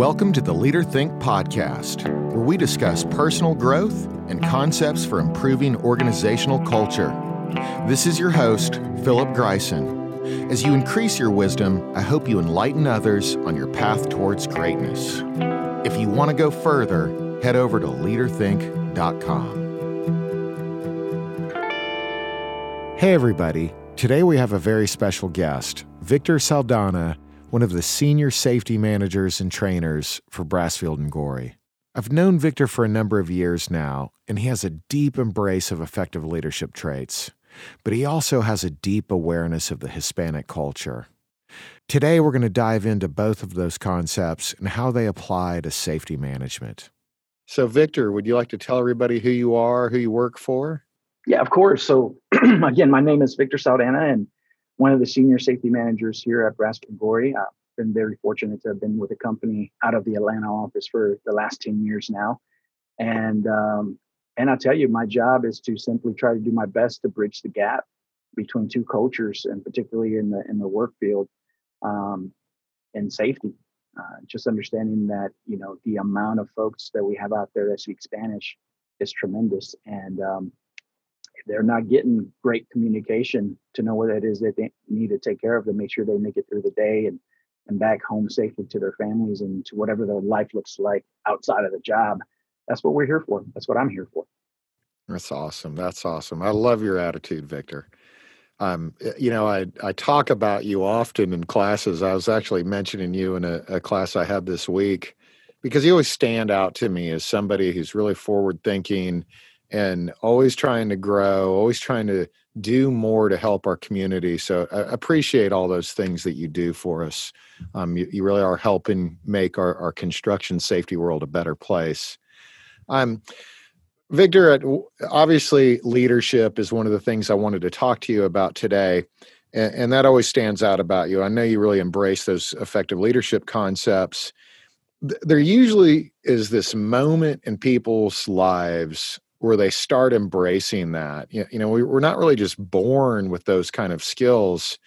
Welcome to the Leader Think podcast, where we discuss personal growth and concepts for improving organizational culture. This is your host, Philip Greisen. As you increase your wisdom, I hope you enlighten others on your path towards greatness. If you want to go further, head over to leaderthink.com. Hey, everybody. Today we have a very special guest, Victor Saldana one of the senior safety managers and trainers for Brasfield and Gorrie. I've known Victor for a number of years now, and he has a deep embrace of effective leadership traits, but he also has a deep awareness of the Hispanic culture. Today, we're going to dive into both of those concepts and how they apply to safety management. So, Victor, would you like to tell everybody who you are, who you work for? Yeah, of course. So, again, my name is Victor Saldana, and one of the senior safety managers here at Brasfield Gorrie. I've been very fortunate to have been with the company out of the Atlanta office for the last 10 years now. And um, and I'll tell you, my job is to simply try to do my best to bridge the gap between two cultures, and particularly in the in the work field um, and safety. Uh, just understanding that you know the amount of folks that we have out there that speak Spanish is tremendous, and um, they're not getting great communication to know what it is that they need to take care of to make sure they make it through the day and and back home safely to their families and to whatever their life looks like outside of the job. That's what we're here for. That's what I'm here for. That's awesome. That's awesome. I love your attitude, Victor. Um, you know, I I talk about you often in classes. I was actually mentioning you in a, a class I had this week because you always stand out to me as somebody who's really forward thinking and always trying to grow, always trying to do more to help our community. So I appreciate all those things that you do for us. Um, you, you, really are helping make our, our construction safety world a better place. Um, Victor, obviously, leadership is one of the things I wanted to talk to you about today. And, and that always stands out about you. I know you really embrace those effective leadership concepts. There usually is this moment in people's lives where they start embracing that. You know, we, are not really just born with those kind of skills,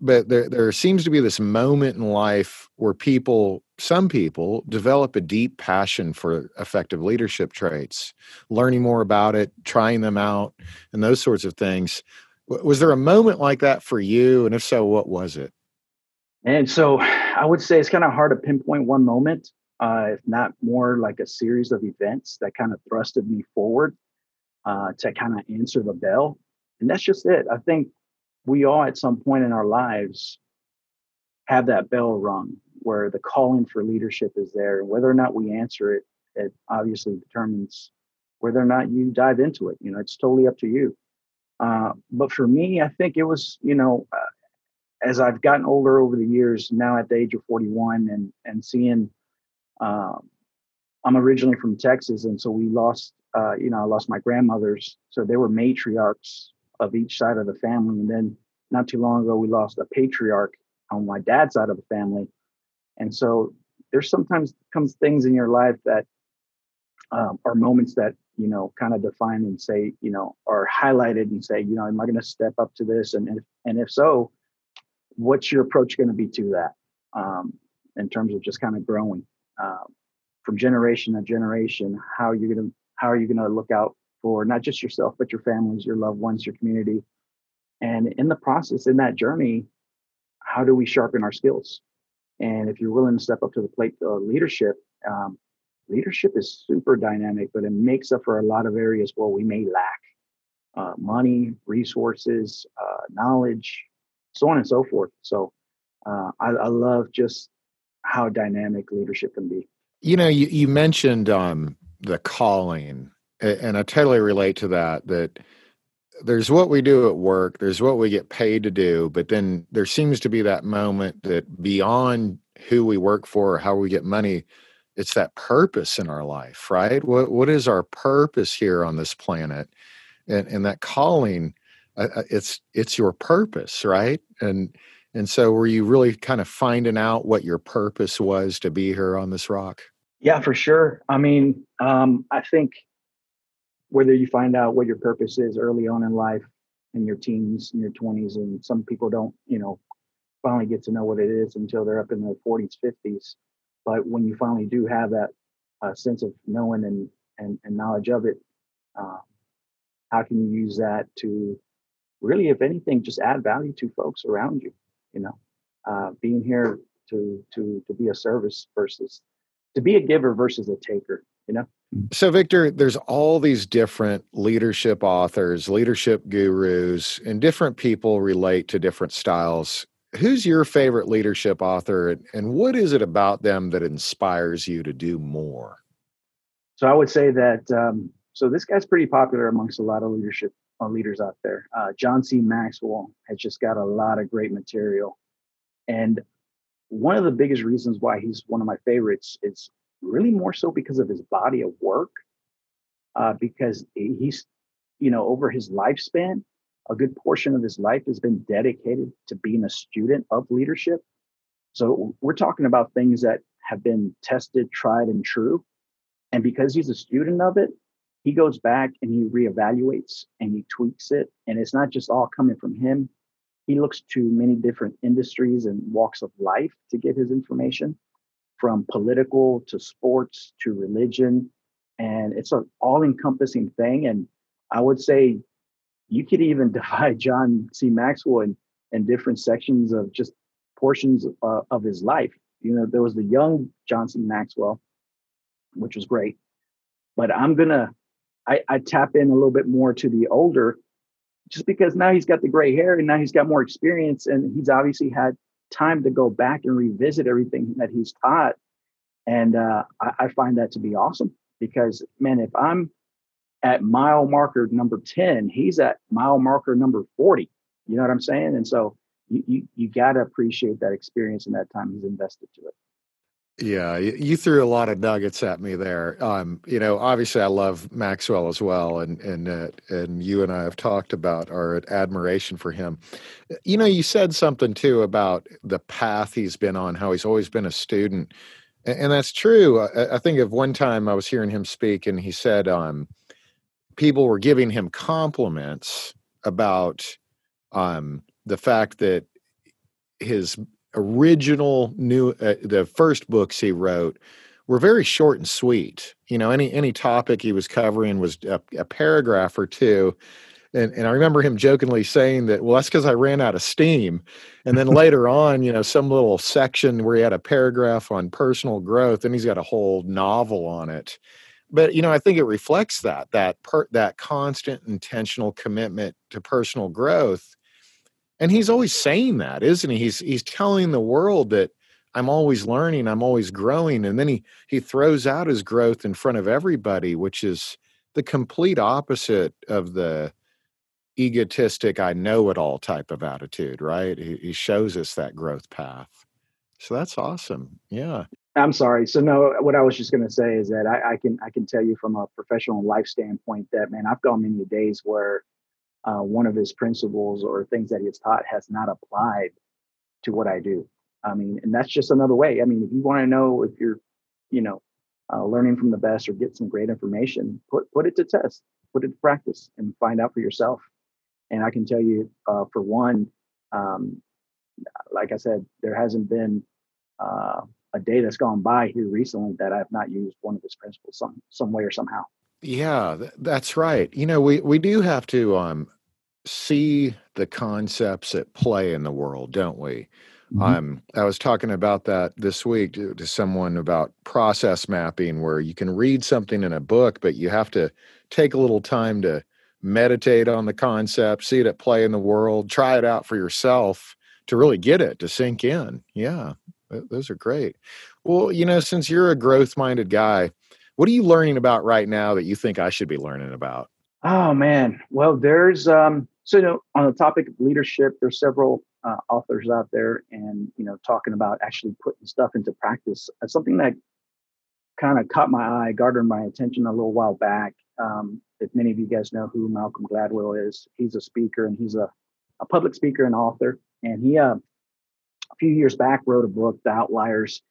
but there there seems to be this moment in life where people, some people, develop a deep passion for effective leadership traits, learning more about it, trying them out, and those sorts of things. Was there a moment like that for you? And if so, what was it? And so I would say it's kind of hard to pinpoint one moment uh, if not more like a series of events that kind of thrusted me forward uh, to kind of answer the bell. And that's just it. I think we all at some point in our lives have that bell rung where the calling for leadership is there. And whether or not we answer it, it obviously determines whether or not you dive into it. You know, it's totally up to you. Uh, but for me, I think it was, you know, uh, as I've gotten older over the years, now at the age of 41 and, and seeing um, I'm originally from Texas, and so we lost, uh, you know, I lost my grandmothers. So they were matriarchs of each side of the family. And then not too long ago, we lost a patriarch on my dad's side of the family. And so there's sometimes comes things in your life that um, are moments that you know kind of define and say you know are highlighted and say you know am I going to step up to this and if, and if so, what's your approach going to be to that um, in terms of just kind of growing um, from generation to generation how you're going to how are you going to look out for not just yourself but your families your loved ones your community? And in the process in that journey how do we sharpen our skills? And if you're willing to step up to the plate of leadership um, leadership is super dynamic but it makes up for a lot of areas where we may lack uh, money resources uh, knowledge so on and so forth. So uh, I, I, love just how dynamic leadership can be. You know, you, you mentioned um, the calling, and I totally relate to that. That there's what we do at work, there's what we get paid to do, but then there seems to be that moment that beyond who we work for or how we get money, it's that purpose in our life, right? What what is our purpose here on this planet? And and that calling, uh, it's it's your purpose, right? And and so, were you really kind of finding out what your purpose was to be here on this rock? Yeah, for sure. I mean, um, I think whether you find out what your purpose is early on in life, in your teens, in your 20s, and some people don't, you know, finally get to know what it is until they're up in their 40s, 50s. but when you finally do have that uh, sense of knowing and, and, and knowledge of it, uh, how can you use that to really, if anything, just add value to folks around you? You know, uh, being here to to to be a service versus to be a giver versus a taker. You know. So, Victor, there's all these different leadership authors, leadership gurus, and different people relate to different styles. Who's your favorite leadership author, and what is it about them that inspires you to do more? So, I would say that um, so this guy's pretty popular amongst a lot of leadership leaders out there. Uh, John C. Maxwell has just got a lot of great material, and one of the biggest reasons why he's one of my favorites is really more so because of his body of work. Uh, because he's, you know, over his lifespan, a good portion of his life has been dedicated to being a student of leadership. So we're talking about things that have been tested, tried, and true. And because he's a student of it, he goes back and he reevaluates and he tweaks it. And it's not just all coming from him. He looks to many different industries and walks of life to get his information from political to sports to religion. And it's an all encompassing thing. And I would say you could even divide John C. Maxwell in, in different sections of just portions of, uh, of his life. You know, there was the young John C. Maxwell, which was great. But I'm going to, I tap in a little bit more to the older just because now he's got the gray hair and now he's got more experience and he's obviously had time to go back and revisit everything that he's taught. And uh, I, I find that to be awesome because, man, if I'm at mile marker number 10, he's at mile marker number 40. You know what I'm saying? And so you, you, you got to appreciate that experience and that time he's invested to it. Yeah, you threw a lot of nuggets at me there. Um, you know, obviously, I love Maxwell as well, and and uh, and you and I have talked about our admiration for him. You know, you said something too about the path he's been on, how he's always been a student, and, and that's true. I, I, think of one time I was hearing him speak, and he said um, people were giving him compliments about um, the fact that his original new uh, the first books he wrote were very short and sweet. You know, any any topic he was covering was a, a paragraph or two. And, and I remember him jokingly saying that, well, that's because I ran out of steam. And then later on, you know, some little section where he had a paragraph on personal growth, and he's got a whole novel on it. But you know, I think it reflects that that per, that constant intentional commitment to personal growth and he's always saying that isn't he? He's he's telling the world that i'm always learning i'm always growing and then he he throws out his growth in front of everybody which is the complete opposite of the egotistic i know it all type of attitude right? He, he shows us that growth path. So that's awesome. Yeah. I'm sorry. So no what i was just going to say is that I, I can i can tell you from a professional life standpoint that man i've gone many days where uh, one of his principles or things that he has taught has not applied to what I do. I mean, and that's just another way. I mean, if you want to know if you're, you know, uh, learning from the best or get some great information, put put it to test, put it to practice, and find out for yourself. And I can tell you, uh, for one, um, like I said, there hasn't been uh, a day that's gone by here recently that I've not used one of his principles some some way or somehow. Yeah, that's right. You know, we we do have to um see the concepts at play in the world, don't we? Mm-hmm. Um, I was talking about that this week to, to, someone about process mapping, where you can read something in a book, but you have to take a little time to meditate on the concept, see it at play in the world, try it out for yourself to really get it to sink in. Yeah, those are great. Well, you know, since you're a growth minded guy, what are you learning about right now that you think I should be learning about? Oh man, well, there's um, so, you know, on the topic of leadership, there's several uh, authors out there, and you know, talking about actually putting stuff into practice. Uh, something that kind of caught my eye, garnered my attention a little while back. Um, if many of you guys know who Malcolm Gladwell is, he's a speaker and he's a, a public speaker and author. And he, uh, a few years back, wrote a book, The Outliers.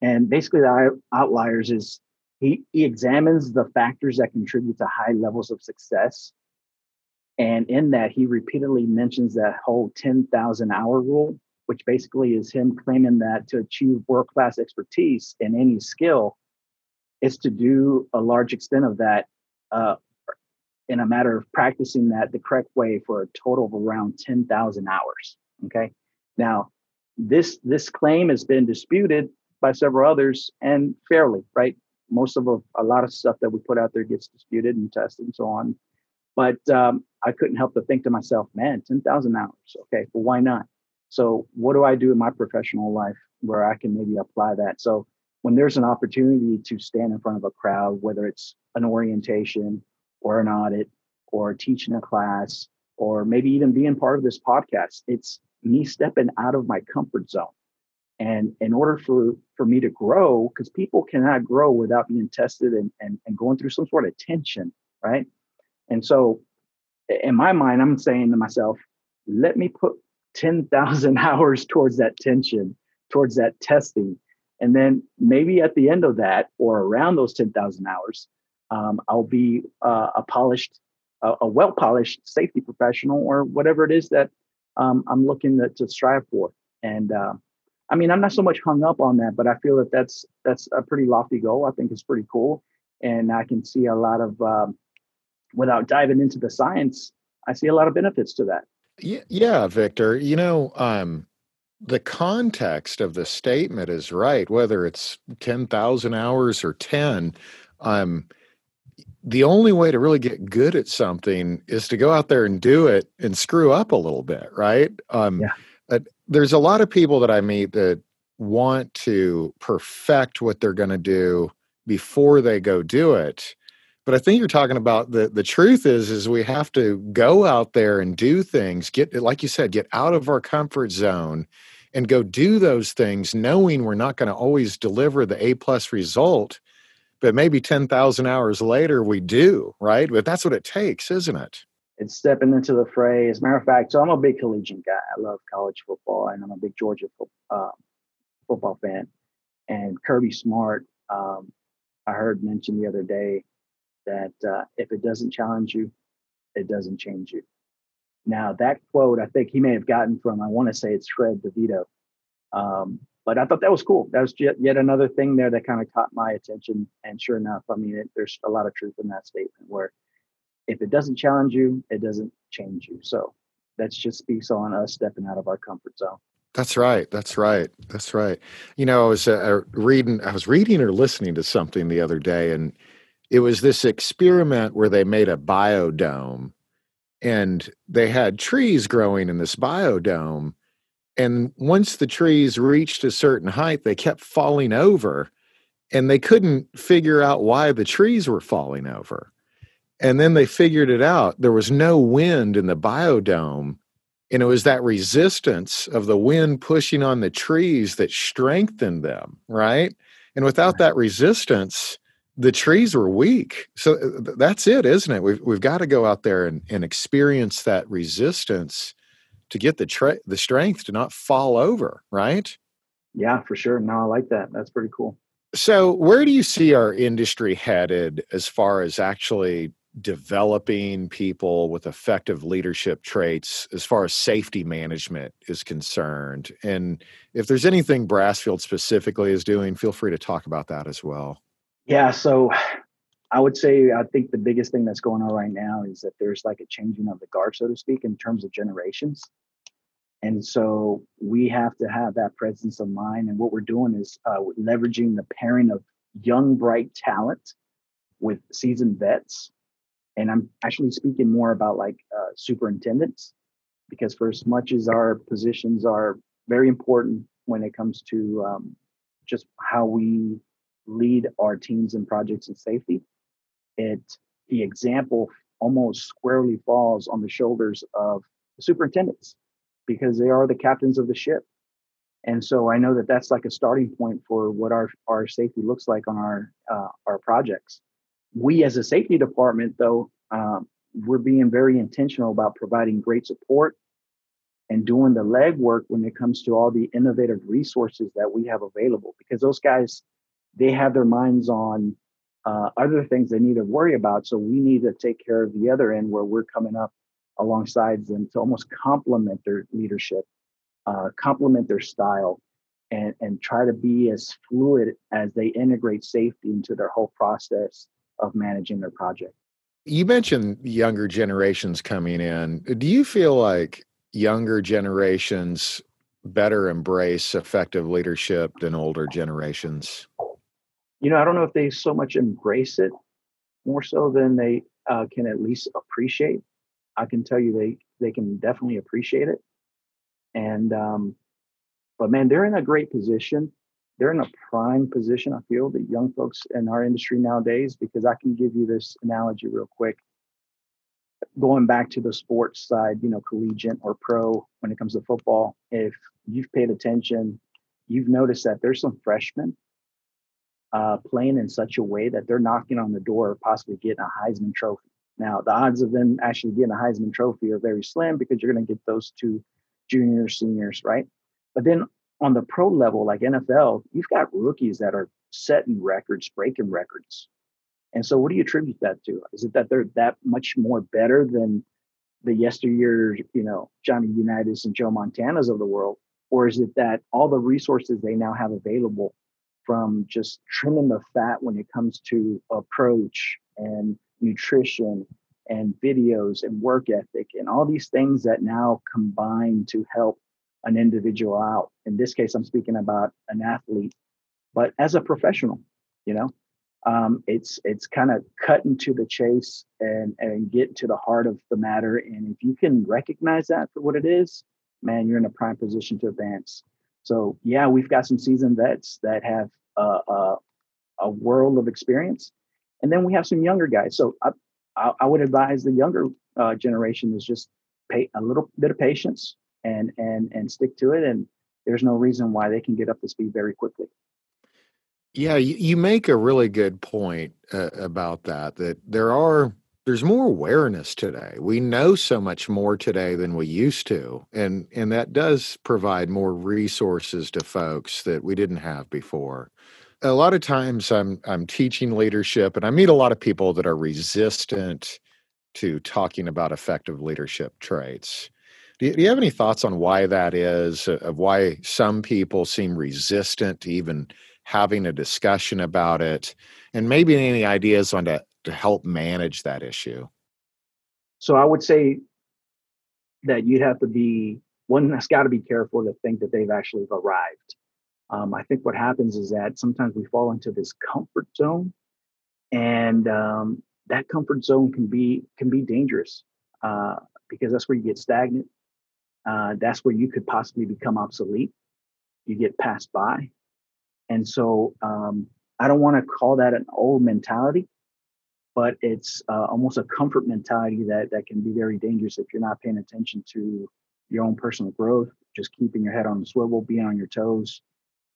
And basically, the outliers is he, he examines the factors that contribute to high levels of success and in that, he repeatedly mentions that whole 10,000 hour rule. which basically is him claiming that to achieve world class expertise in any skill is to do a large extent of that uh, in a matter of practicing that the correct way for a total of around 10,000 hours. Okay. Now, this this claim has been disputed by several others and fairly, right? Most of a, a lot of stuff that we put out there gets disputed and tested and so on. But um, I couldn't help but think to myself, man, 10,000 hours. Okay, well, why not? So, what do I do in my professional life where I can maybe apply that? So, when there's an opportunity to stand in front of a crowd, whether it's an orientation or an audit or teaching a class or maybe even being part of this podcast, it's me stepping out of my comfort zone. And in order for, for me to grow, because people cannot grow without being tested and, and, and going through some sort of tension, right? And so in my mind, I'm saying to myself, let me put 10,000 hours towards that tension, towards that testing. And then maybe at the end of that, or around those 10,000 hours, um, I'll be uh, a polished, a, a well polished safety professional or whatever it is that um, I'm looking to, to, strive for. And uh, I mean, I'm not so much hung up on that, but I feel that that's that's a pretty lofty goal. I think it's pretty cool, and I can see a lot of, um, without diving into the science, I see a lot of benefits to that. Yeah, yeah, Victor. You know, um, the context of the statement is right. Whether it's ten thousand hours or ten, um, the only way to really get good at something is to go out there and do it and screw up a little bit, right? Um, yeah. There's a lot of people that I meet that want to perfect what they're going to do before they go do it. But I think you're talking about the the truth is is we have to go out there and do things, get like you said, get out of our comfort zone and go do those things knowing we're not going to always deliver the A plus result but maybe 10,000 hours later we do, right? But that's what it takes, isn't it? It's stepping into the fray. As a matter of fact, so I'm a big collegiate guy. I love college football and I'm a big Georgia fo- uh, football fan. And Kirby Smart, um, I heard mention the other day that uh, if it doesn't challenge you, it doesn't change you. Now, that quote, I think he may have gotten from, I want to say it's Fred DeVito. Um, but I thought that was cool. That was yet, yet another thing there that kind of caught my attention. And sure enough, I mean, it, there's a lot of truth in that statement where it doesn't challenge you, it doesn't change you. So that just speaks on us stepping out of our comfort zone. That's right. That's right. That's right. You know, I was uh, reading, I was reading or listening to something the other day, and it was this experiment where they made a biodome, and they had trees growing in this biodome, and once the trees reached a certain height, they kept falling over and they couldn't figure out why the trees were falling over. And then they figured it out. There was no wind in the biodome. And it was that resistance of the wind pushing on the trees that strengthened them, right? And without that resistance, the trees were weak. So uh, that's it, isn't it? We've, we've got to go out there and, and experience that resistance to get the tra- the strength to not fall over, right? Yeah, for sure. No, I like that. That's pretty cool. So, where do you see our industry headed as far as actually developing people with effective leadership traits as far as safety management is concerned? And if there's anything Brasfield specifically is doing, feel free to talk about that as well. Yeah, so I would say I think the biggest thing that's going on right now is that there's like a changing of the guard, so to speak, in terms of generations. And so we have to have that presence of mind. And what we're doing is uh, leveraging the pairing of young, bright talent with seasoned vets. And I'm actually speaking more about like uh, superintendents, because for as much as our positions are very important when it comes to um, just how we lead our teams and projects and safety, it the example almost squarely falls on the shoulders of the superintendents because they are the captains of the ship. And so I know that that's like a starting point for what our, our safety looks like on our uh, our projects. We as a safety department, though, um, we're being very intentional about providing great support and doing the legwork when it comes to all the innovative resources that we have available. Because those guys, they have their minds on uh, other things they need to worry about. So we need to take care of the other end where we're coming up alongside them to almost complement their leadership uh, complement their style and, and try to be as fluid as they integrate safety into their whole process of managing their project. You mentioned younger generations coming in. Do you feel like younger generations better embrace effective leadership than older generations? You know, I don't know if they so much embrace it more so than they uh, can at least appreciate. I can tell you they they can definitely appreciate it, and um, but man, they're in a great position. They're in a prime position. I feel the young folks in our industry nowadays because I can give you this analogy real quick. Going back to the sports side, you know, collegiate or pro when it comes to football, if you've paid attention, you've noticed that there's some freshmen uh, playing in such a way that they're knocking on the door of possibly getting a Heisman Trophy. Now, the odds of them actually getting a Heisman Trophy are very slim because you're going to get those two juniors, seniors, right? But then on the pro level, like NFL, you've got rookies that are setting records, breaking records. And so, what do you attribute that to? Is it that they're that much more better than the yesteryear, you know, Johnny Unitas and Joe Montanas of the world? Or is it that all the resources they now have available from just trimming the fat when it comes to approach and nutrition and videos and work ethic and all these things that now combine to help an individual out. In this case, I'm speaking about an athlete, but as a professional, you know, um, it's it's kind of cutting to the chase and and get to the heart of the matter. And if you can recognize that for what it is, man, you're in a prime position to advance. So yeah, we've got some seasoned vets that have a, world of experience, and then we have some younger guys. So I, I, I would advise the younger uh, generation is just pay a little bit of patience and and and stick to it, and there's no reason why they can get up to speed very quickly. Yeah, you, you make a really good point uh, about that. That there are there's more awareness today. We know so much more today than we used to, and and that does provide more resources to folks that we didn't have before. A lot of times, I'm I'm teaching leadership, and I meet a lot of people that are resistant to talking about effective leadership traits. Do you, you have any thoughts on why that is? Uh, of why some people seem resistant to even having a discussion about it, and maybe any ideas on to to help manage that issue? So I would say that you'd have to be one that's got to be careful to think that they've actually arrived. Um, I think what happens is that sometimes we fall into this comfort zone, and um, that comfort zone can be can be dangerous uh, because that's where you get stagnant. Uh, that's where you could possibly become obsolete. You get passed by, and so um, I don't want to call that an old mentality, but it's uh, almost a comfort mentality that that can be very dangerous if you're not paying attention to your own personal growth just keeping your head on the swivel being on your toes.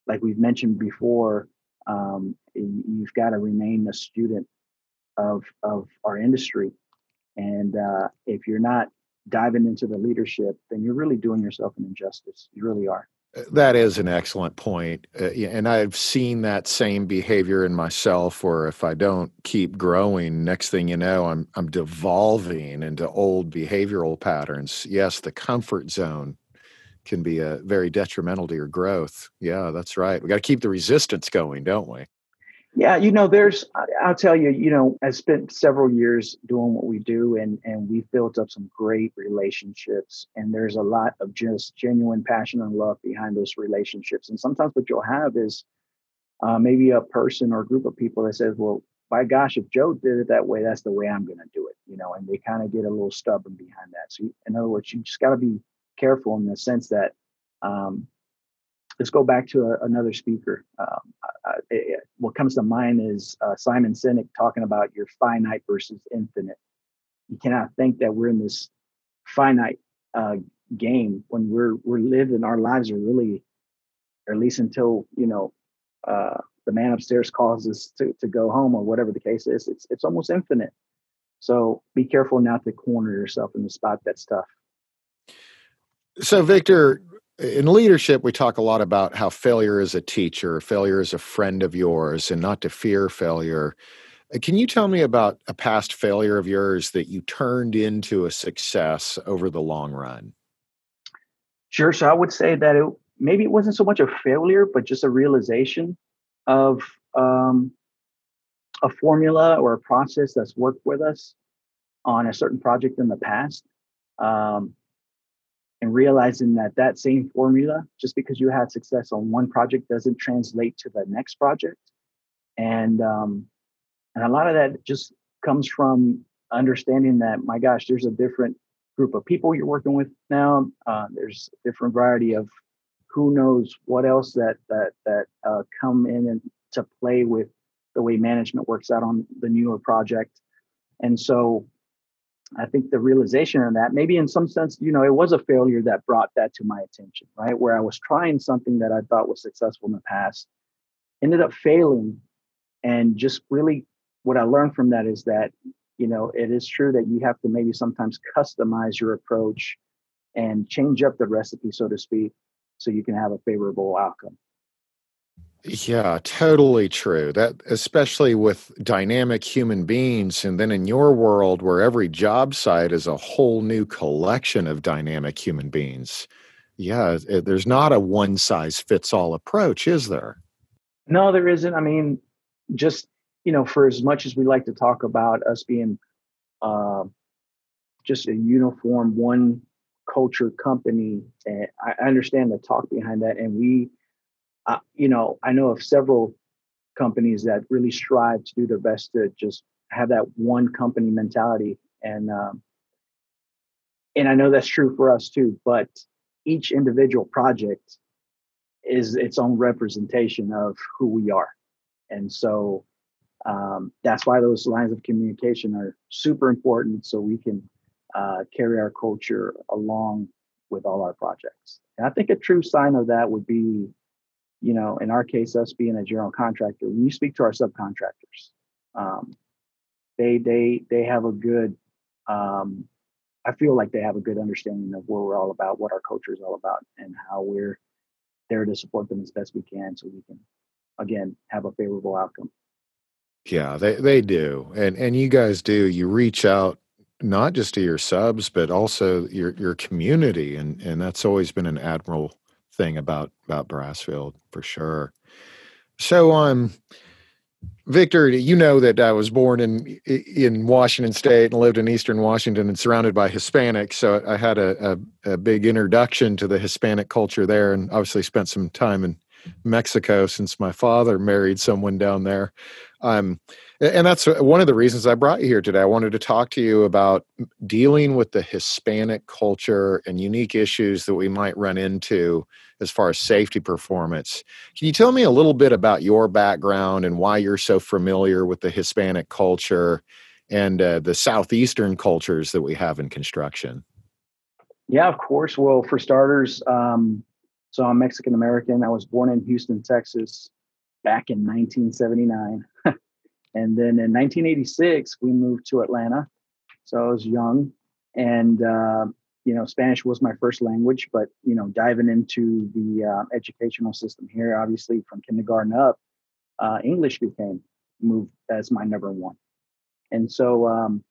Like we've mentioned before um, you've got to remain a student of of our industry. And uh, if you're not diving into the leadership then you're really doing yourself an injustice you really are that is an excellent point. Uh, and I've seen that same behavior in myself where if I don't keep growing, next thing you know, I'm I'm devolving into old behavioral patterns. Yes, the comfort zone can be a uh, very detrimental to your growth. Yeah, that's right. We got to keep the resistance going, don't we? Yeah, you know, there's, I'll tell you, you know, I spent several years doing what we do and, and we've built up some great relationships. And there's a lot of just genuine passion and love behind those relationships. And sometimes what you'll have is uh, maybe a person or a group of people that says, well, by gosh, if Joe did it that way, that's the way I'm going to do it, you know, and they kind of get a little stubborn behind that. So, in other words, you just got to be careful in the sense that um, let's go back to a, another speaker. Um, it, what comes to mind is uh, Simon Sinek talking about your finite versus infinite. You cannot think that we're in this finite uh, game when we're we're living our lives are really, or at least until you know uh, the man upstairs calls us to, to go home or whatever the case is. It's it's almost infinite. So be careful not to corner yourself in the spot that's tough. So Victor, in leadership, we talk a lot about how failure is a teacher, failure is a friend of yours, and not to fear failure. Uh, can you tell me about a past failure of yours that you turned into a success over the long run? Sure. So I would say that it maybe it wasn't so much a failure, but just a realization of um, a formula or a process that's worked with us on a certain project in the past. Um, and realizing that that same formula, just because you had success on one project, doesn't translate to the next project. And um, and a lot of that just comes from understanding that my gosh, there's a different group of people you're working with now. Uh, there's a different variety of who knows what else that that that uh, come in and to play with the way management works out on the newer project. And so I think the realization of that, maybe in some sense, you know, it was a failure that brought that to my attention, right? Where I was trying something that I thought was successful in the past, ended up failing. And just really what I learned from that is that, you know, it is true that you have to maybe sometimes customize your approach and change up the recipe, so to speak, so you can have a favorable outcome. Yeah, totally true. That especially with dynamic human beings and then in your world where every job site is a whole new collection of dynamic human beings. Yeah, it, there's not a one size fits all approach, is there? No, there isn't. I mean, just, you know, for as much as we like to talk about us being uh, just a uniform one culture company, and I understand the talk behind that and we uh, you know, I know of several companies that really strive to do their best to just have that one company mentality, and um, and I know that's true for us too. But each individual project is its own representation of who we are, and so um, that's why those lines of communication are super important, so we can uh, carry our culture along with all our projects. And I think a true sign of that would be you know, in our case, us being a general contractor, when you speak to our subcontractors, um, they they they have a good, um, I feel like they have a good understanding of what we're all about, what our culture is all about, and how we're there to support them as best we can, so we can, again, have a favorable outcome. Yeah, they they do, and and you guys do. You reach out not just to your subs, but also your your community, and and that's always been an admirable thing about about Brasfield for sure. So, um, Victor, you know that I was born in in Washington State and lived in Eastern Washington and surrounded by Hispanics. So I had a, a, a big introduction to the Hispanic culture there, and obviously spent some time in Mexico since my father married someone down there. Um, and that's one of the reasons I brought you here today. I wanted to talk to you about dealing with the Hispanic culture and unique issues that we might run into as far as safety performance. Can you tell me a little bit about your background and why you're so familiar with the Hispanic culture and uh, the Southeastern cultures that we have in construction? Yeah, of course. Well, for starters, um, so I'm Mexican American. I was born in Houston, Texas back in 1979. and then in 1986, we moved to Atlanta. So I was young. And uh, you know, Spanish was my first language, but you know, diving into the uh, educational system here, obviously from kindergarten up, uh, English became moved as my number one. And so, um,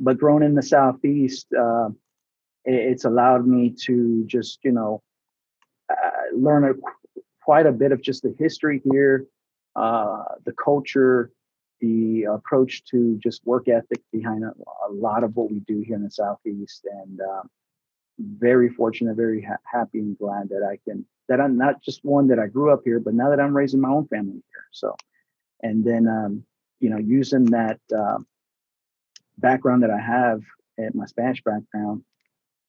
but growing in the southeast, uh, it, it's allowed me to just you know uh, learn a, quite a bit of just the history here, uh, the culture, the approach to just work ethic behind a, a, lot of what we do here in the southeast. And um, very fortunate very ha- happy and glad that i can that i'm not just one that i grew up here but now that i'm raising my own family here. So and then um, you know using that uh, background that i have at my spanish background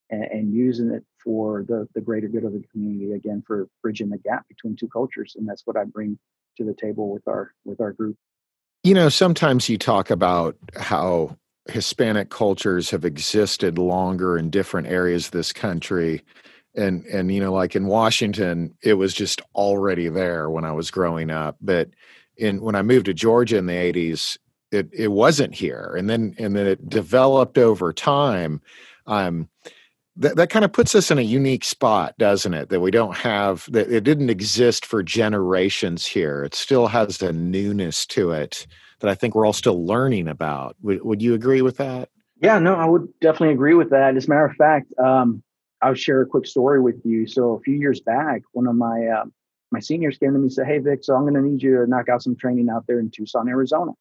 and, and using it for the the greater good of the community again for bridging the gap between two cultures and that's what i bring to the table with our with our group you know, sometimes you talk about how Hispanic cultures have existed longer in different areas of this country. And and you know, like in Washington, it was just already there when I was growing up. But in when I moved to Georgia in the 80s, it it wasn't here. And then and then it developed over time. Um, that, that kind of puts us in a unique spot, doesn't it? That we don't have that it didn't exist for generations here. It still has a newness to it that I think we're all still learning about. Would, would you agree with that? Yeah, no, I would definitely agree with that. As a matter of fact, um, I'll share a quick story with you. So a few years back, one of my uh, my seniors came to me and said, "Hey Vic, so I'm going to need you to knock out some training out there in Tucson, Arizona."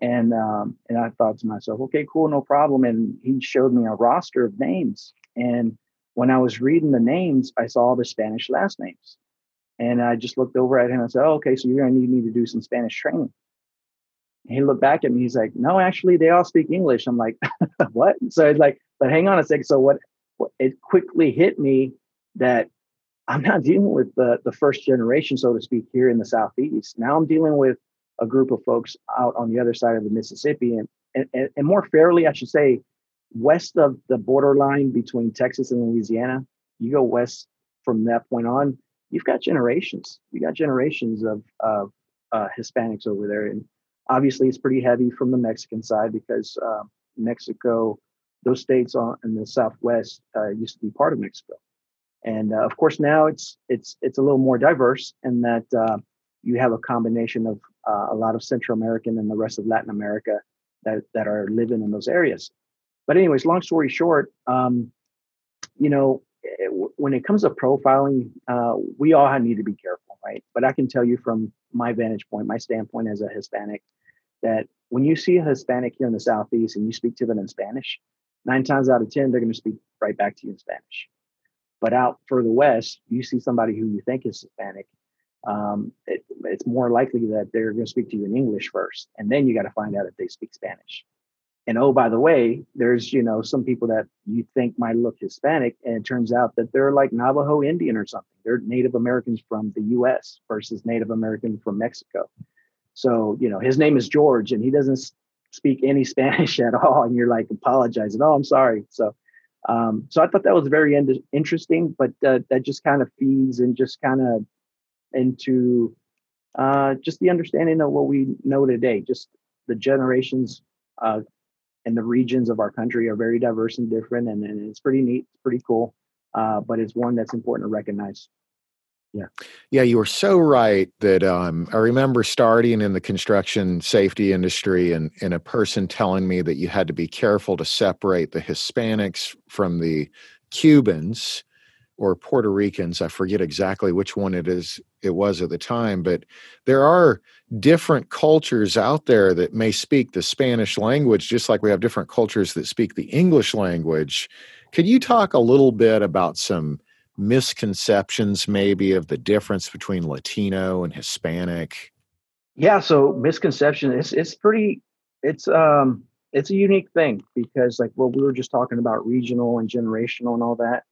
And um, and I thought to myself, "Okay, cool, no problem." And he showed me a roster of names, and when I was reading the names, I saw the Spanish last names, and I just looked over at him and said, oh, "Okay, so you're going to need me to do some Spanish training." And he looked back at me. He's like, "No, actually, they all speak English." I'm like, "What?" So it's like, but hang on a second. So what? It quickly hit me that I'm not dealing with the the first generation, so to speak, here in the southeast. Now I'm dealing with a group of folks out on the other side of the Mississippi, and and, and more fairly, I should say, west of the borderline between Texas and Louisiana. You go west from that point on, you've got generations. You got generations of of uh, Hispanics over there, and obviously it's pretty heavy from the Mexican side because uh, Mexico, those states on in the southwest uh, used to be part of Mexico and uh, of course now it's it's it's a little more diverse in that uh, you have a combination of uh, a lot of Central American and the rest of Latin America that that are living in those areas. But anyways, long story short, um, you know, eh, when it comes to profiling, uh, we all need to be careful, right? But I can tell you from my vantage point, my standpoint as a Hispanic, that when you see a Hispanic here in the Southeast and you speak to them in Spanish, nine times out of ten they're going to speak right back to you in Spanish but out further west, you see somebody who you think is Hispanic. Um, it, it's more likely that they're going to speak to you in English first, and then you got to find out if they speak Spanish. And oh, by the way, there's you know some people that you think might look Hispanic, and it turns out that they're like Navajo Indian or something. They're Native Americans from the U.S. versus Native American from Mexico. So you know his name is George, and he doesn't speak any Spanish at all, and you're like apologizing. Oh, I'm sorry. So um, so I thought that was very in- interesting, but uh, that just kind of feeds and just kind of into uh, just the understanding of what we know today. Just the generations uh, and the regions of our country are very diverse and different, and, and it's pretty neat, it's pretty cool. Uh, but it's one that's important to recognize. Yeah. Yeah, you were so right that um, I remember starting in the construction safety industry and, and a person telling me that you had to be careful to separate the Hispanics from the Cubans or Puerto Ricans. I forget exactly which one it is it was at the time, but there are different cultures out there that may speak the Spanish language, just like we have different cultures that speak the English language. Could you talk a little bit about some misconceptions maybe of the difference between Latino and Hispanic? Yeah, so misconception it's it's pretty it's um it's a unique thing because like what we were just talking about regional and generational and all that.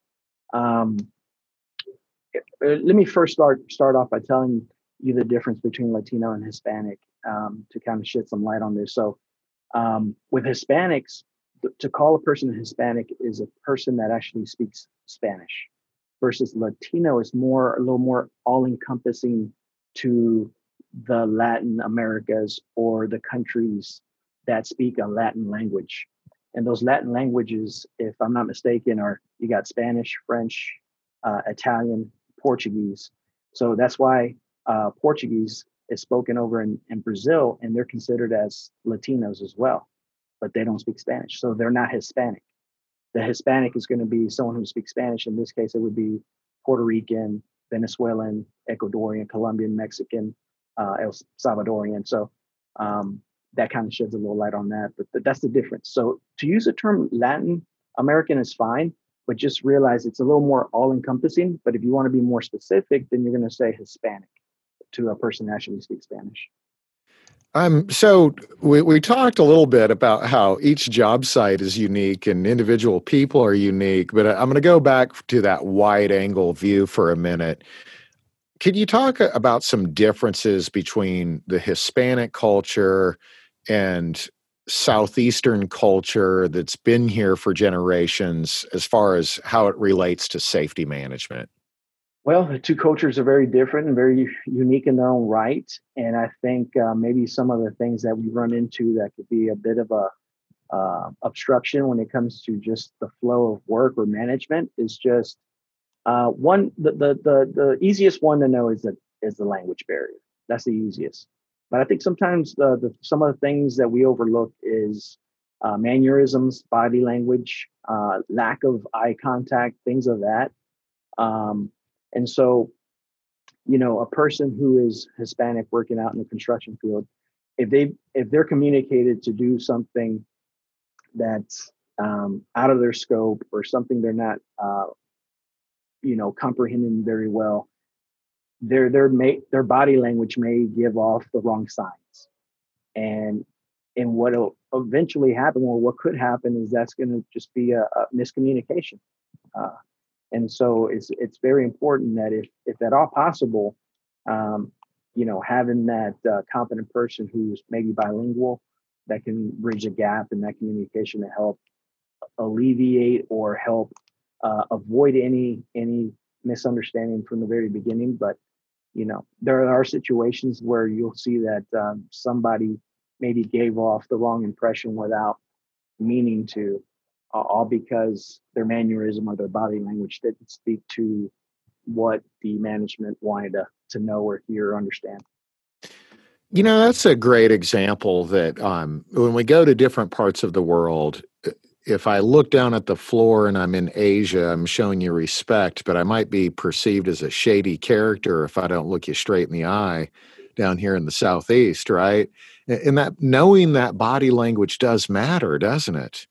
Um uh, let me first start start off by telling you the difference between Latino and Hispanic um, to kind of shed some light on this. So um, with Hispanics, to call a person Hispanic is a person that actually speaks Spanish versus Latino is more a little more all encompassing to the Latin Americas or the countries that speak a Latin language. And those Latin languages, if I'm not mistaken, are you got Spanish, French, uh, Italian, Portuguese. So that's why uh, Portuguese is spoken over in, in Brazil and they're considered as Latinos as well, but they don't speak Spanish. So they're not Hispanic the Hispanic is going to be someone who speaks Spanish. In this case, it would be Puerto Rican, Venezuelan, Ecuadorian, Colombian, Mexican, uh, El Salvadorian. So um, that kind of sheds a little light on that. But th- that's the difference. So to use the term Latin American is fine, but just realize it's a little more all encompassing. But if you want to be more specific, then you're going to say Hispanic to a person that actually speaks Spanish. Um, so we, we talked a little bit about how each job site is unique and individual people are unique, but I'm going to go back to that wide angle view for a minute. Can you talk about some differences between the Hispanic culture and Southeastern culture that's been here for generations as far as how it relates to safety management? Well, the two cultures are very different and very unique in their own right. And I think uh, maybe some of the things that we run into that could be a bit of a uh, obstruction when it comes to just the flow of work or management is just uh, one. The, the the the easiest one to know is that is the language barrier. That's the easiest. But I think sometimes the, the some of the things that we overlook is uh, mannerisms, body language, uh, lack of eye contact, things of that. Um, and so, you know, a person who is Hispanic working out in the construction field, if they if they're communicated to do something that's um, out of their scope or something they're not, uh, you know, comprehending very well, their their may, their body language may give off the wrong signs, and and what'll eventually happen, or what could happen, is that's going to just be a, a miscommunication. Uh, and so it's it's very important that if if at all possible, um, you know, having that uh, competent person who's maybe bilingual that can bridge a gap in that communication to help alleviate or help uh, avoid any any misunderstanding from the very beginning. But you know, there are situations where you'll see that um, somebody maybe gave off the wrong impression without meaning to, uh, all because their mannerism or their body language didn't speak to what the management wanted to, to know or hear or understand. You know, that's a great example that um, when we go to different parts of the world, if I look down at the floor and I'm in Asia, I'm showing you respect, but I might be perceived as a shady character if I don't look you straight in the eye down here in the Southeast, right? And that knowing that body language does matter, doesn't it?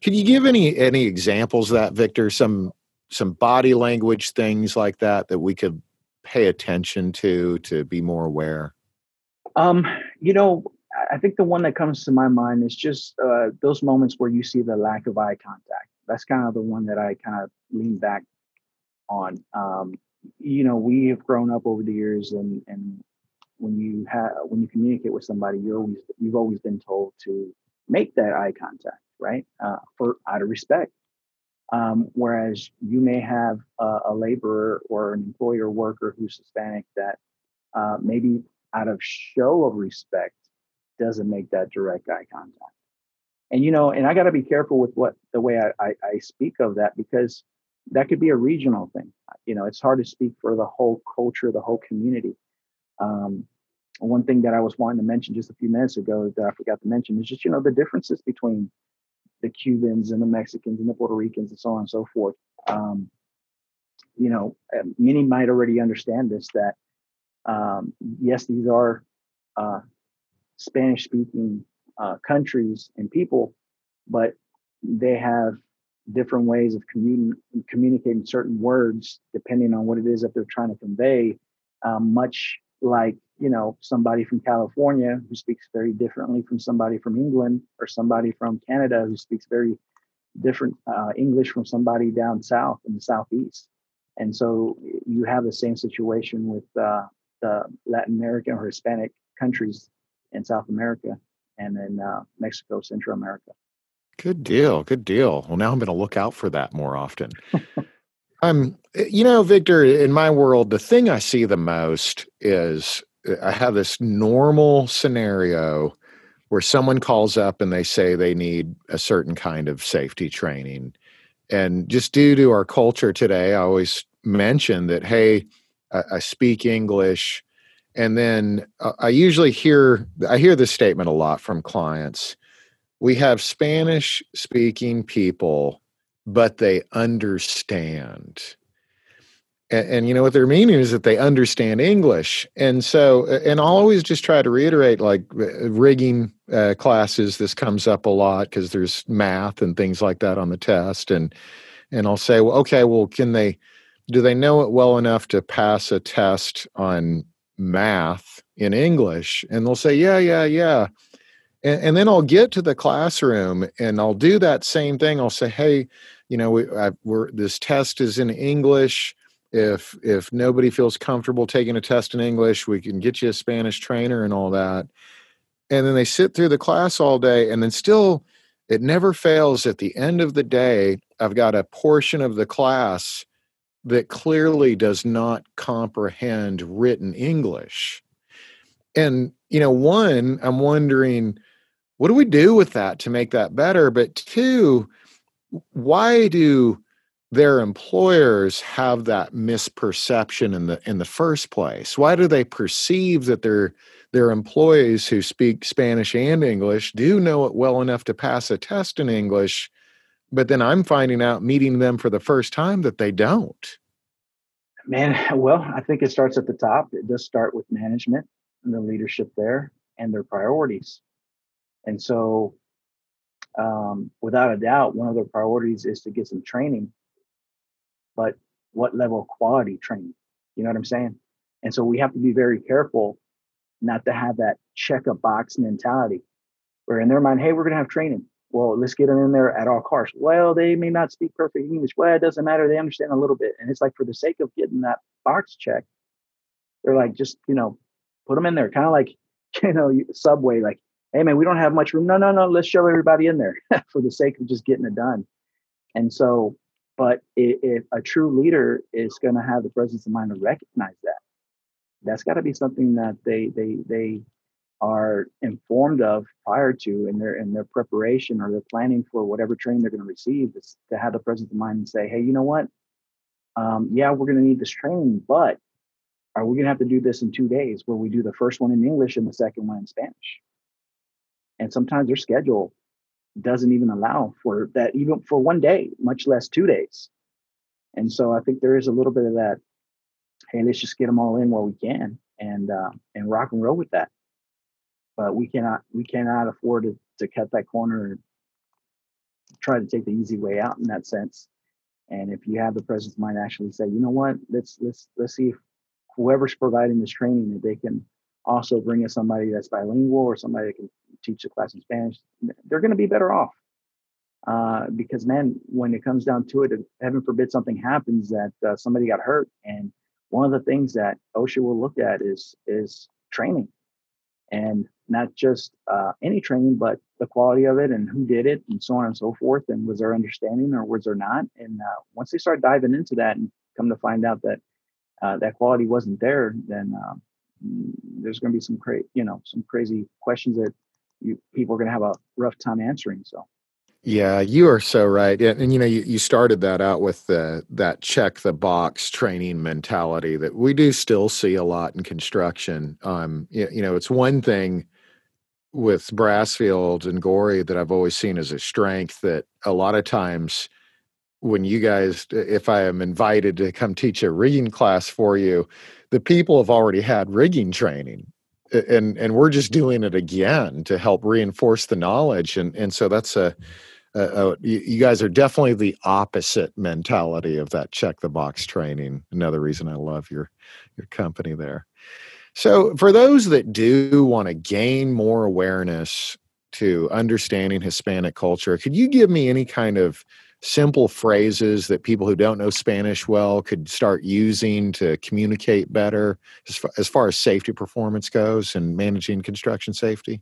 Can you give any any examples of that, Victor? Some some body language things like that that we could pay attention to to be more aware? Um, you know, I think the one that comes to my mind is just uh, those moments where you see the lack of eye contact. That's kind of the one that I kind of lean back on. Um, you know, we have grown up over the years, and and when you have when you communicate with somebody, you always you've always been told to make that eye contact, right? Uh, for out of respect. Um, whereas you may have a, a, laborer or an employer worker who's Hispanic that uh, maybe out of show of respect doesn't make that direct eye contact. And you know, and I got to be careful with what the way I, I, I speak of that because that could be a regional thing. You know, it's hard to speak for the whole culture, the whole community. Um, one thing that I was wanting to mention just a few minutes ago that I forgot to mention is just you know the differences between the Cubans and the Mexicans and the Puerto Ricans and so on and so forth. Um, you know, many might already understand this that um, yes, these are uh, Spanish speaking uh, countries and people, but they have different ways of commun- communicating certain words depending on what it is that they're trying to convey. Um, much like you know somebody from California who speaks very differently from somebody from England or somebody from Canada who speaks very different uh, English from somebody down south in the southeast. And so you have the same situation with uh, the Latin American or Hispanic countries in South America and in uh, Mexico, Central America. Good deal. Good deal. Well, now I'm going to look out for that more often. um, you know, Victor, in my world, the thing I see the most is uh, I have this normal scenario where someone calls up and they say they need a certain kind of safety training. And just due to our culture today, I always mention that, hey, I, I speak English. And then uh, I usually hear I hear this statement a lot from clients. We have Spanish speaking people, but they understand. And, and, you know what they're meaning is that they understand english. And so and i'll always just try to reiterate like uh, rigging uh, classes this comes up a lot because there's math and things like that on the test. And and i'll say well okay well can they do they know it well enough to pass a test on math in english and they'll say yeah yeah yeah. And, and then i'll get to the classroom and i'll do that same thing. I'll say hey you know we, I, we're this test is in english. If if nobody feels comfortable taking a test in english we can get you a spanish trainer and all that. And then they sit through the class all day and then still it never fails. At the end of the day i've got a portion of the class that clearly does not comprehend written english. And you know one i'm wondering what do we do with that to make that better? But two why do their employers have that misperception in the in the first place? Why do they perceive that they're their employees who speak Spanish and English do know it well enough to pass a test in English, but then I'm finding out meeting them for the first time that they don't. Man, well, I think it starts at the top. It does start with management and the leadership there and their priorities. And so, um, without a doubt, one of their priorities is to get some training. But what level of quality training? You know what I'm saying? And so we have to be very careful not to have that check a box mentality where in their mind, hey, we're going to have training. Well, let's get them in there at all costs. Well, they may not speak perfect English. Well, it doesn't matter. They understand a little bit. And it's like for the sake of getting that box check, they're like, just, you know, put them in there. Kind of like, you know, Subway, like, hey, man, we don't have much room. No, no, no. Let's shove everybody in there for the sake of just getting it done. And so, but if a true leader is going to have the presence of mind to recognize that, that's got to be something that they they they are informed of prior to in their in their preparation or their planning for whatever training they're going to receive is to have the presence of mind and say hey you know what? Um, yeah we're going to need this training but are we going to have to do this in two days where we do the first one in english and the second one in spanish? And sometimes their schedule doesn't even allow for that even for one day much less two days. And so i think there is a little bit of that hey, let's just get them all in while we can and uh, and rock and roll with that. But we cannot we cannot afford to, to cut that corner and try to take the easy way out in that sense. And if you have the presence of mind, actually say, you know what, let's let's let's see if whoever's providing this training that they can also bring in somebody that's bilingual or somebody that can teach the class in Spanish. They're going to be better off. Uh, because man, when it comes down to it, heaven forbid something happens that uh, somebody got hurt and one of the things that OSHA will look at is is training, and not just uh, any training, but the quality of it and who did it, and so on and so forth. And was there understanding or was there not? And uh, once they start diving into that and come to find out that uh, that quality wasn't there, then um, there's going to be some crazy, you know, some crazy questions that you people are going to have a rough time answering. So. Yeah, you are so right. And, and you know, you, you started that out with the, that check the box training mentality that we do still see a lot in construction. Um, you, you know, it's one thing with Brasfield and Gorrie that I've always seen as a strength that a lot of times when you guys, if I am invited to come teach a rigging class for you, the people have already had rigging training and and we're just doing it again to help reinforce the knowledge and and so that's a uh, uh, you, you, guys are definitely the opposite mentality of that check the box training. Another reason I love your your company there. So, for those that do want to gain more awareness to understanding Hispanic culture, could you give me any kind of simple phrases that people who don't know Spanish well could start using to communicate better as far as, far as safety performance goes and managing construction safety?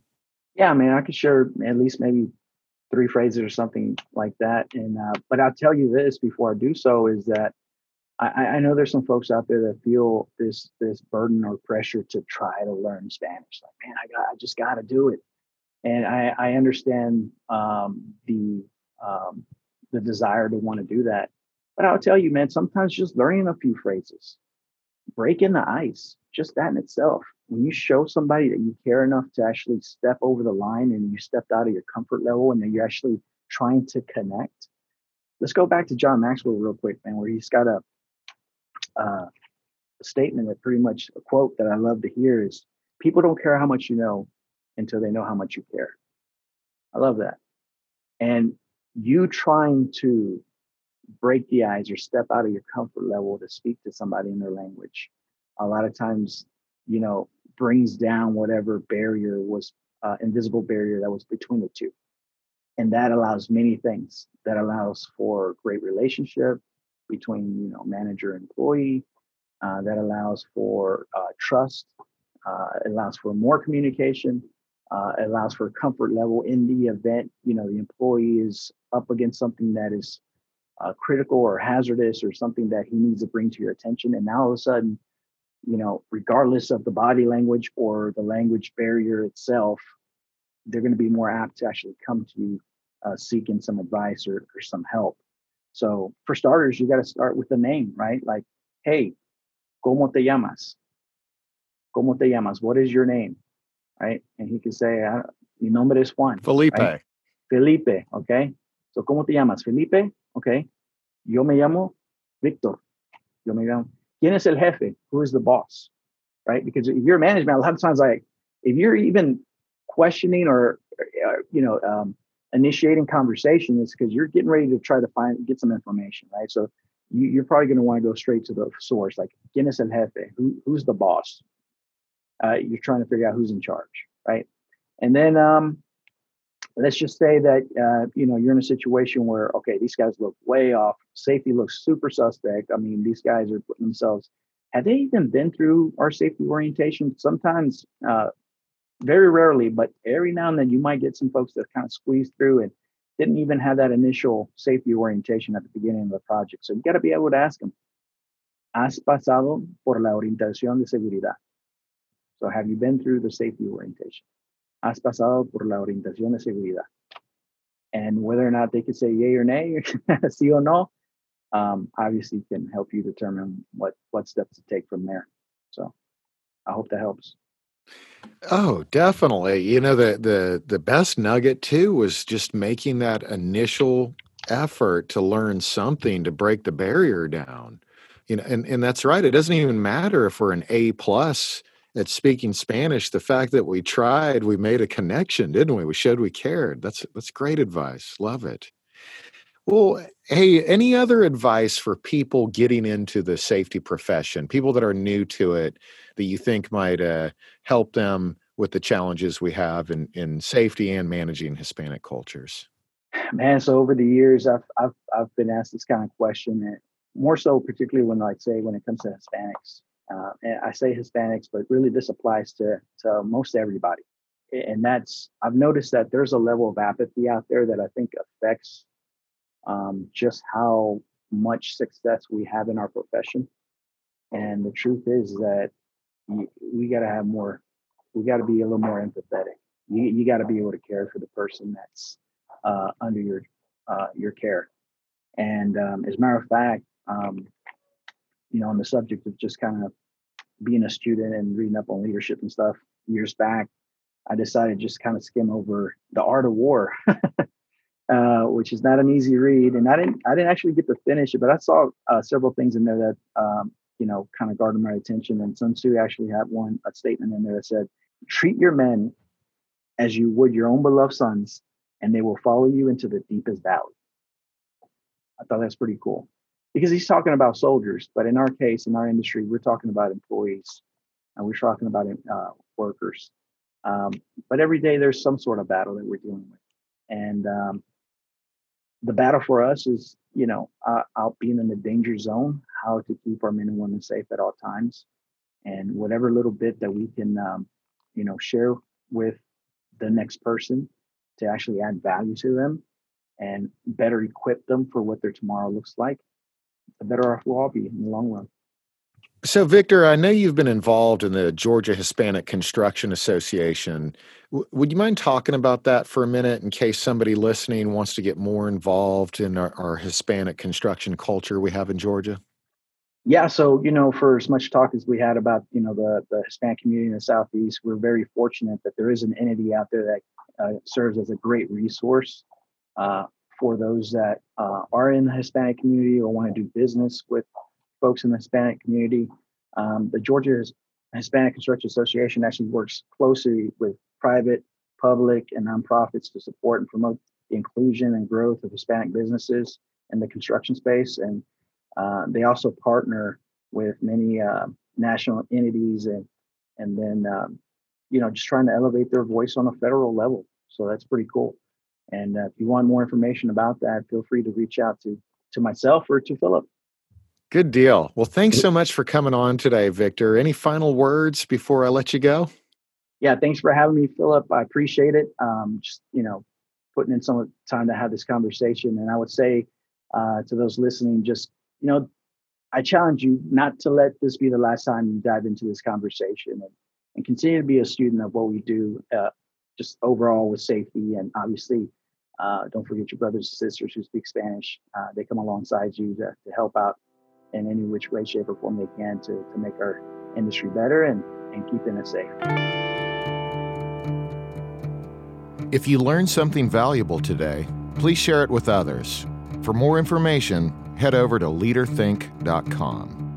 Yeah, I mean, I could share at least maybe three phrases or something like that. And uh, but I'll tell you this before I do so is that I, I know there's some folks out there that feel this this burden or pressure to try to learn Spanish. Like, man, I got I just got to do it. And I, I understand um, the um, the desire to want to do that. But I'll tell you, man, sometimes just learning a few phrases, breaking the ice, just that in itself when you show somebody that you care enough to actually step over the line and you stepped out of your comfort level and that you're actually trying to connect. Let's go back to John Maxwell real quick, man, where he's got a, uh, a statement that pretty much a quote that I love to hear is people don't care how much you know until they know how much you care. I love that. And you trying to break the ice or step out of your comfort level to speak to somebody in their language. A lot of times, you know, brings down whatever barrier was uh, invisible barrier that was between the two. And that allows many things. That allows for great relationship between you know manager employee. Uh, that allows for uh, trust. Uh, allows for more communication. Uh, allows for comfort level in the event you know the employee is up against something that is uh, critical or hazardous or something that he needs to bring to your attention and now all of a sudden you know, regardless of the body language or the language barrier itself, they're going to be more apt to actually come to you uh, seeking some advice or, or some help. So, for starters, you got to start with the name, right? Like, hey, ¿cómo te llamas? ¿Cómo te llamas? What is your name? right? And he can say, uh, "Mi nombre es Juan." Felipe. Right? Felipe. Okay. So, ¿cómo te llamas? Felipe. Okay. Yo me llamo Victor. Yo me llamo. ¿Quién es el jefe? Who is the boss? Right? Because if you're management, a lot of times, like if you're even questioning or, uh, you know, um, initiating conversation, it's because you're getting ready to try to find get some information, right? So you, are probably going to want to go straight to the source, like ¿Quién es el jefe? Who, who's the boss? Uh, you're trying to figure out who's in charge, right? And then um, let's just say that uh, you know you're in a situation where okay, these guys look way off. Safety looks super suspect. I mean, these guys are putting themselves. Have they even been through our safety orientation? Sometimes, uh, very rarely, but every now and then you might get some folks that kind of squeeze through and didn't even have that initial safety orientation at the beginning of the project. So you got to be able to ask them, ¿Has pasado por la orientación de seguridad? So have you been through the safety orientation? ¿Has pasado por la orientación de seguridad? And whether or not they could say yay or nay, sí or no, um, obviously can help you determine what what steps to take from there. So I hope that helps. Oh, definitely. You know, the the the best nugget too was just making that initial effort to learn something to break the barrier down. You know, and, and that's right. It doesn't even matter if we're an A plus at speaking Spanish. The fact that we tried, we made a connection, didn't we? We showed we cared. That's that's great advice. Love it. Well, hey, any other advice for people getting into the safety profession, people that are new to it, that you think might uh, help them with the challenges we have in, in safety and managing Hispanic cultures? Man, so over the years, I've I've I've been asked this kind of question, and more so, particularly when, like, say, when it comes to Hispanics. Uh, I say Hispanics, but really this applies to to most everybody. And that's I've noticed that there's a level of apathy out there that I think affects um, just how much success we have in our profession. And the truth is that we got to have more. We got to be a little more empathetic. You, you got to be able to care for the person that's uh, under your uh, your care. And um, as a matter of fact, um, you know, on the subject of just kind of being a student and reading up on leadership and stuff years back, I decided just kind of skim over the Art of War, uh, which is not an easy read. And I didn't, I didn't actually get to finish it, but I saw uh, several things in there that, um, you know, kind of garnered my attention. And Sun Tzu actually had one a statement in there that said, "Treat your men as you would your own beloved sons, and they will follow you into the deepest valley." I thought that's pretty cool because he's talking about soldiers, but in our case, in our industry, we're talking about employees and we're talking about uh, workers. Um, but every day there's some sort of battle that we're dealing with, and um, the battle for us is, you know, uh, out being in the danger zone, how to keep our men and women safe at all times, and whatever little bit that we can, um, you know, share with the next person to actually add value to them and better equip them for what their tomorrow looks like the better off we'll all be in the long run. So, Victor, I know you've been involved in the Georgia Hispanic Construction Association. W- would you mind talking about that for a minute in case somebody listening wants to get more involved in our, our Hispanic construction culture we have in Georgia? Yeah, so you know, for as much talk as we had about you know the the Hispanic community in the Southeast, we're very fortunate that there is an entity out there that uh, serves as a great resource uh, for those that uh, are in the Hispanic community or want to do business with folks in the Hispanic community. Um, the Georgia Hispanic Construction Association actually works closely with private, public, and nonprofits to support and promote the inclusion and growth of Hispanic businesses in the construction space. And uh, they also partner with many uh, national entities and and then um, you know just trying to elevate their voice on a federal level. So that's pretty cool. And uh, if you want more information about that, feel free to reach out to to myself or to Philip. Good deal. Well, thanks so much for coming on today, Victor. Any final words before I let you go? Yeah, thanks for having me, Philip. I appreciate it. Um, just you know, putting in some time to have this conversation. And I would say uh, to those listening, just you know, I challenge you not to let this be the last time you dive into this conversation and, and continue to be a student of what we do, uh, just overall with safety and obviously uh, don't forget your brothers and sisters who speak Spanish. Uh, they come alongside you to, to help out in any which way, shape, or form they can to, to make our industry better and, and keeping it safe. If you learned something valuable today, please share it with others. For more information, head over to leaderthink.com.